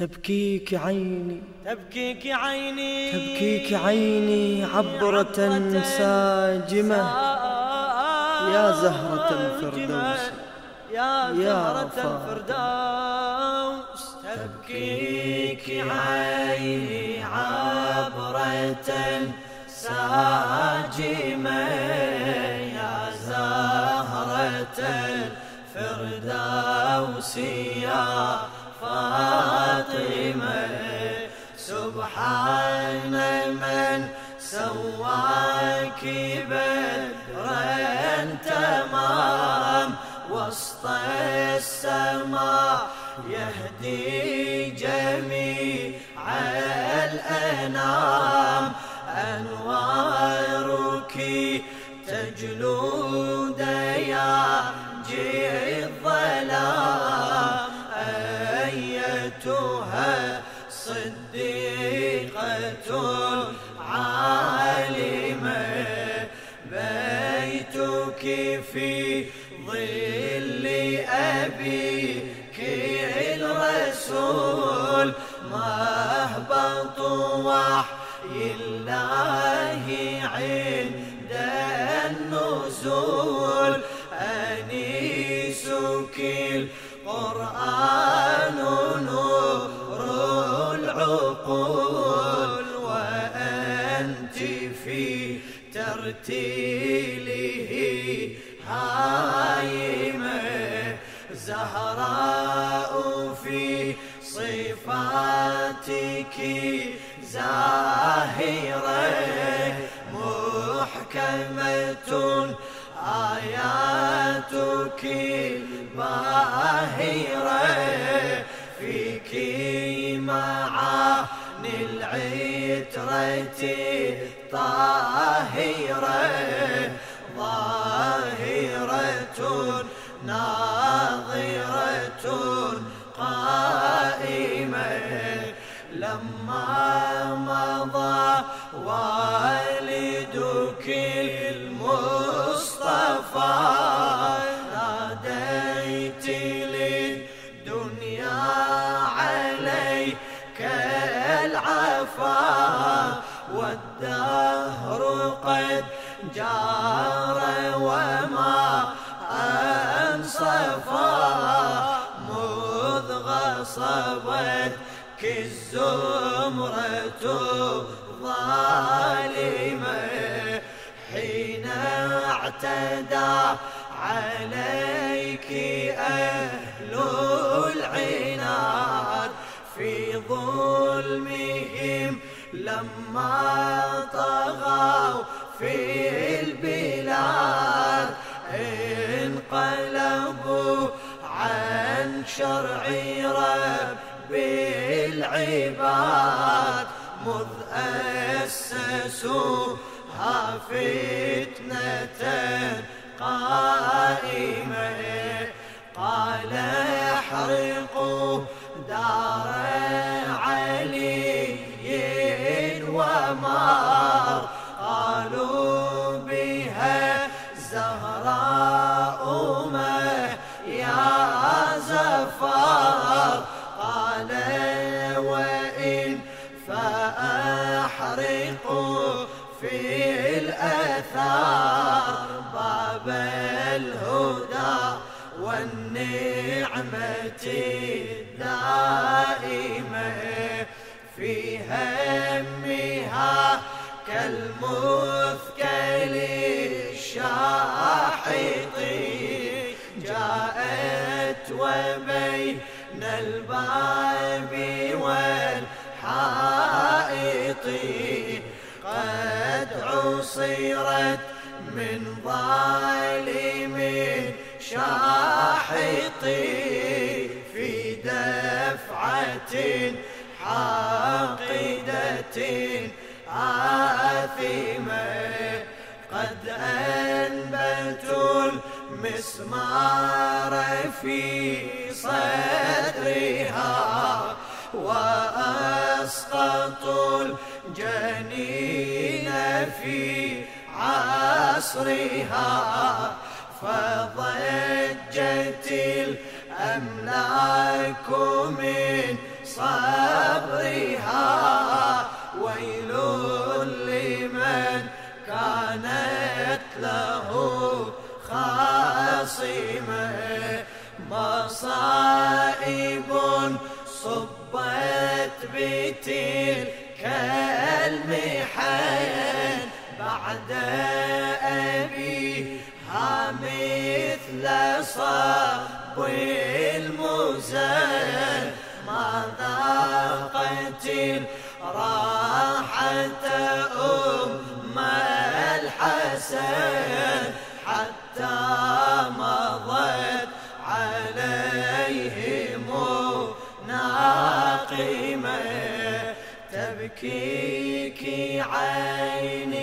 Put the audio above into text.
تبكيك عيني. تبكيك عيني. تبكيك عيني عبرة ساجمة. يا زهرة الفردوس يا زهرة الفردوس تبكيك عيني عبرة ساجمة. يا زهرة الفردوس يا فاطمة سبحان من سواك بدرا تمام وسط السماء يهدي صديقة عالمة بيتك في ظل أبيك الرسول مهبط وحي الله عند النزول أنيسك القرآن زهراء في صفاتك زاهرة محكمة آياتك باهرة فيك معاني العترة طاهرة ظاهرة ناظرة لما مضى والدك المصطفى ناديت للدنيا عليك العفا والدهر قد جار وما أنصفا. مذ غصبت الزمرة ظالمة حين اعتدى عليك أهل العناد في ظلمهم لما طغوا في البلاد. انقلبوا عن شرع رب العباد مذ أسسوها فتنة قائمة. قال احرقوا دار علي ومار في الأثار باب الهدى والنعمة الدائمة في همها كالمثكل الشاحط جاءت وبين الباب والحائط قد عصرت من ظالم شاحط في دفعة حاقدة آثمة. قد أنبتوا المسمار في صدرها أسقط الجنين في عصرها فضجت الأملاك من صبرها. ويل بتلك المحن بعد أبيها مثل صب تبكيك عيني.